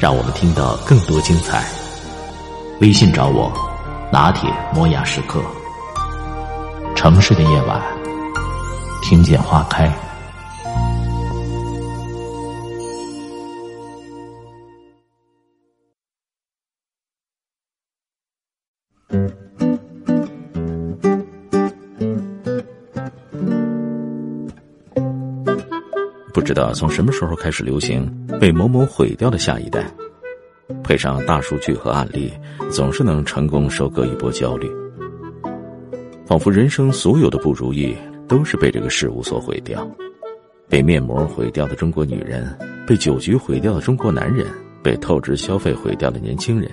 让我们听到更多精彩。微信找我，拿铁磨牙时刻。城市的夜晚，听见花开。不知道从什么时候开始流行被某某毁掉的下一代，配上大数据和案例，总是能成功收割一波焦虑。仿佛人生所有的不如意都是被这个事物所毁掉，被面膜毁掉的中国女人，被酒局毁掉的中国男人，被透支消费毁掉的年轻人。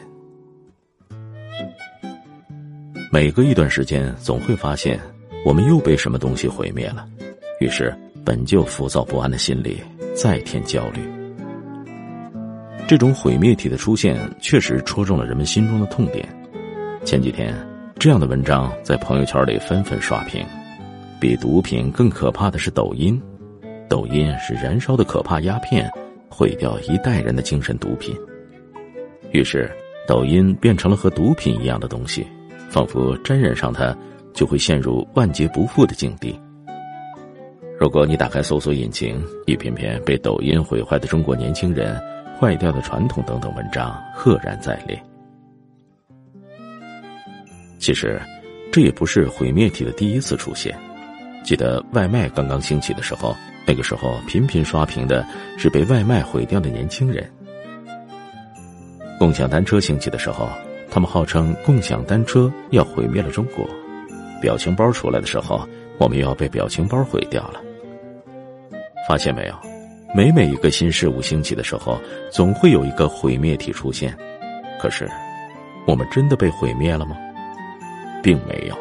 每隔一段时间，总会发现我们又被什么东西毁灭了，于是。本就浮躁不安的心里再添焦虑。这种毁灭体的出现，确实戳中了人们心中的痛点。前几天，这样的文章在朋友圈里纷纷刷屏。比毒品更可怕的是抖音，抖音是燃烧的可怕鸦片，毁掉一代人的精神毒品。于是，抖音变成了和毒品一样的东西，仿佛沾染上它，就会陷入万劫不复的境地。如果你打开搜索引擎，一篇篇被抖音毁坏的中国年轻人、坏掉的传统等等文章赫然在列。其实，这也不是毁灭体的第一次出现。记得外卖刚刚兴起的时候，那个时候频频刷屏的是被外卖毁掉的年轻人。共享单车兴起的时候，他们号称共享单车要毁灭了中国。表情包出来的时候，我们又要被表情包毁掉了。发现没有，每每一个新事物兴起的时候，总会有一个毁灭体出现。可是，我们真的被毁灭了吗？并没有。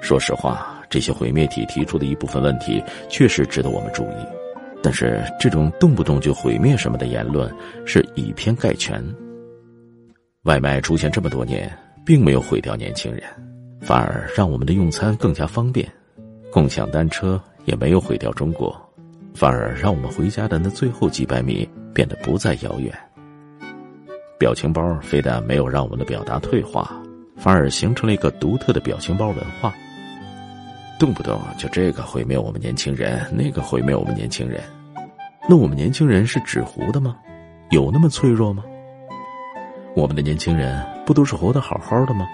说实话，这些毁灭体提出的一部分问题确实值得我们注意。但是，这种动不动就毁灭什么的言论是以偏概全。外卖出现这么多年，并没有毁掉年轻人，反而让我们的用餐更加方便。共享单车也没有毁掉中国。反而让我们回家的那最后几百米变得不再遥远。表情包非但没有让我们的表达退化，反而形成了一个独特的表情包文化。动不动就这个毁灭我们年轻人，那个毁灭我们年轻人，那我们年轻人是纸糊的吗？有那么脆弱吗？我们的年轻人不都是活得好好的吗？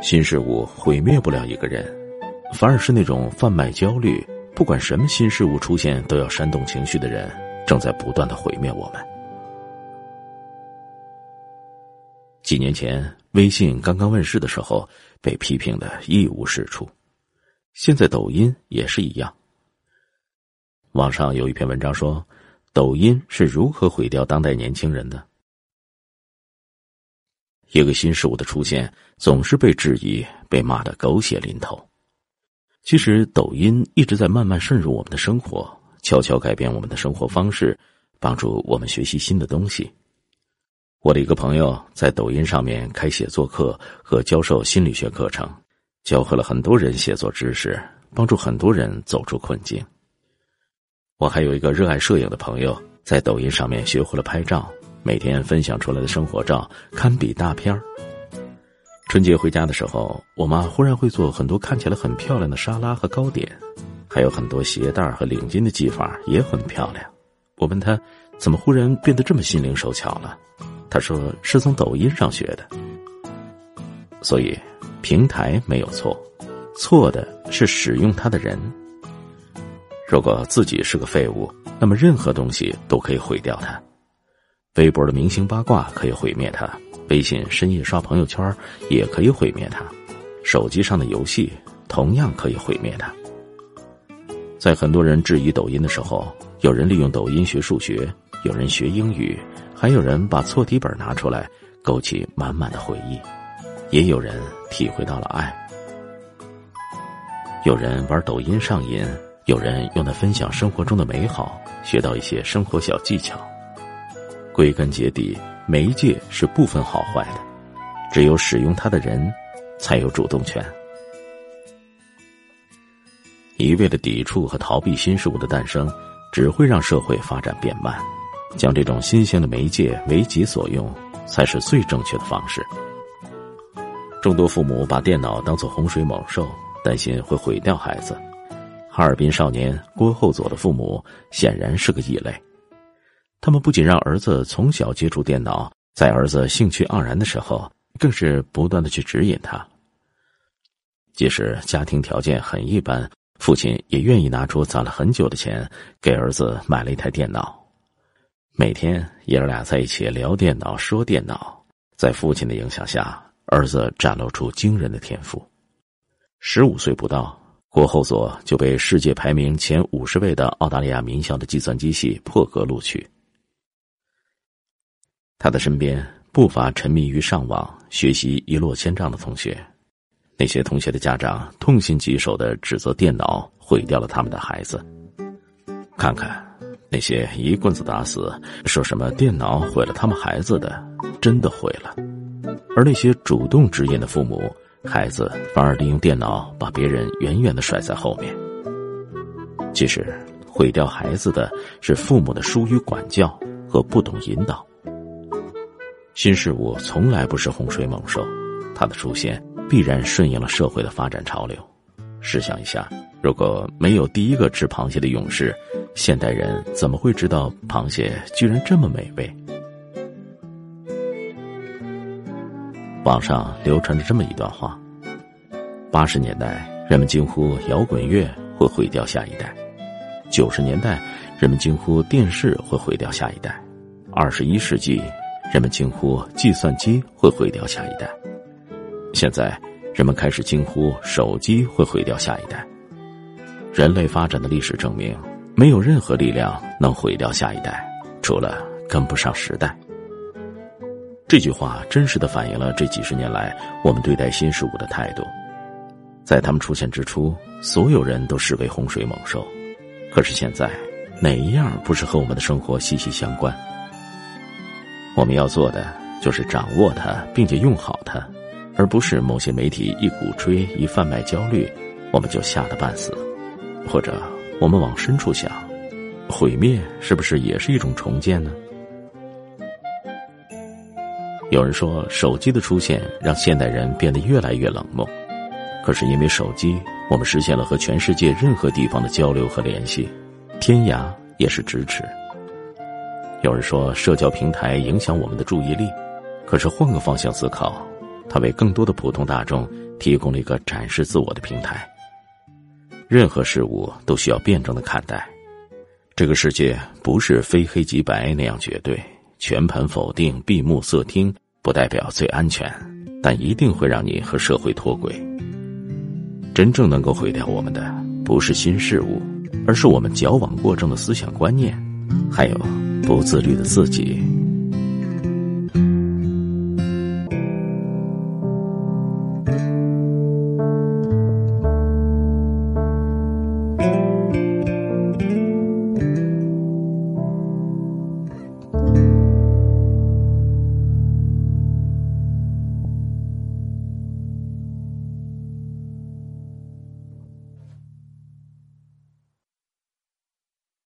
新事物毁灭不了一个人。反而是那种贩卖焦虑，不管什么新事物出现都要煽动情绪的人，正在不断的毁灭我们。几年前，微信刚刚问世的时候，被批评的一无是处。现在抖音也是一样。网上有一篇文章说，抖音是如何毁掉当代年轻人的。一个新事物的出现，总是被质疑、被骂的狗血淋头。其实，抖音一直在慢慢渗入我们的生活，悄悄改变我们的生活方式，帮助我们学习新的东西。我的一个朋友在抖音上面开写作课和教授心理学课程，教会了很多人写作知识，帮助很多人走出困境。我还有一个热爱摄影的朋友，在抖音上面学会了拍照，每天分享出来的生活照堪比大片儿。春节回家的时候，我妈忽然会做很多看起来很漂亮的沙拉和糕点，还有很多鞋带和领巾的系法也很漂亮。我问她怎么忽然变得这么心灵手巧了，她说是从抖音上学的。所以，平台没有错，错的是使用它的人。如果自己是个废物，那么任何东西都可以毁掉它。微博的明星八卦可以毁灭它。微信深夜刷朋友圈也可以毁灭它，手机上的游戏同样可以毁灭它。在很多人质疑抖音的时候，有人利用抖音学数学，有人学英语，还有人把错题本拿出来，勾起满满的回忆；也有人体会到了爱。有人玩抖音上瘾，有人用它分享生活中的美好，学到一些生活小技巧。归根结底，媒介是不分好坏的，只有使用它的人，才有主动权。一味的抵触和逃避新事物的诞生，只会让社会发展变慢。将这种新鲜的媒介为己所用，才是最正确的方式。众多父母把电脑当作洪水猛兽，担心会毁掉孩子。哈尔滨少年郭后佐的父母显然是个异类，他们不仅让儿子从小接触电脑，在儿子兴趣盎然的时候，更是不断的去指引他。即使家庭条件很一般。父亲也愿意拿出攒了很久的钱，给儿子买了一台电脑。每天爷儿俩在一起聊电脑、说电脑，在父亲的影响下，儿子展露出惊人的天赋。十五岁不到，郭后佐就被世界排名前五十位的澳大利亚名校的计算机系破格录取。他的身边不乏沉迷于上网、学习一落千丈的同学。那些同学的家长痛心疾首的指责电脑毁掉了他们的孩子。看看那些一棍子打死说什么电脑毁了他们孩子的，真的毁了；而那些主动指引的父母，孩子反而利用电脑把别人远远的甩在后面。其实，毁掉孩子的是父母的疏于管教和不懂引导。新事物从来不是洪水猛兽，它的出现。必然顺应了社会的发展潮流。试想一下，如果没有第一个吃螃蟹的勇士，现代人怎么会知道螃蟹居然这么美味？网上流传着这么一段话：八十年代，人们惊呼摇滚乐会毁掉下一代；九十年代，人们惊呼电视会毁掉下一代；二十一世纪，人们惊呼计算机会毁掉下一代。现在，人们开始惊呼手机会毁掉下一代。人类发展的历史证明，没有任何力量能毁掉下一代，除了跟不上时代。这句话真实的反映了这几十年来我们对待新事物的态度。在他们出现之初，所有人都视为洪水猛兽，可是现在，哪一样不是和我们的生活息息相关？我们要做的就是掌握它，并且用好它。而不是某些媒体一鼓吹一贩卖焦虑，我们就吓得半死；或者我们往深处想，毁灭是不是也是一种重建呢？有人说，手机的出现让现代人变得越来越冷漠，可是因为手机，我们实现了和全世界任何地方的交流和联系，天涯也是咫尺。有人说，社交平台影响我们的注意力，可是换个方向思考。它为更多的普通大众提供了一个展示自我的平台。任何事物都需要辩证的看待，这个世界不是非黑即白那样绝对，全盘否定、闭目塞听，不代表最安全，但一定会让你和社会脱轨。真正能够毁掉我们的，不是新事物，而是我们矫枉过正的思想观念，还有不自律的自己。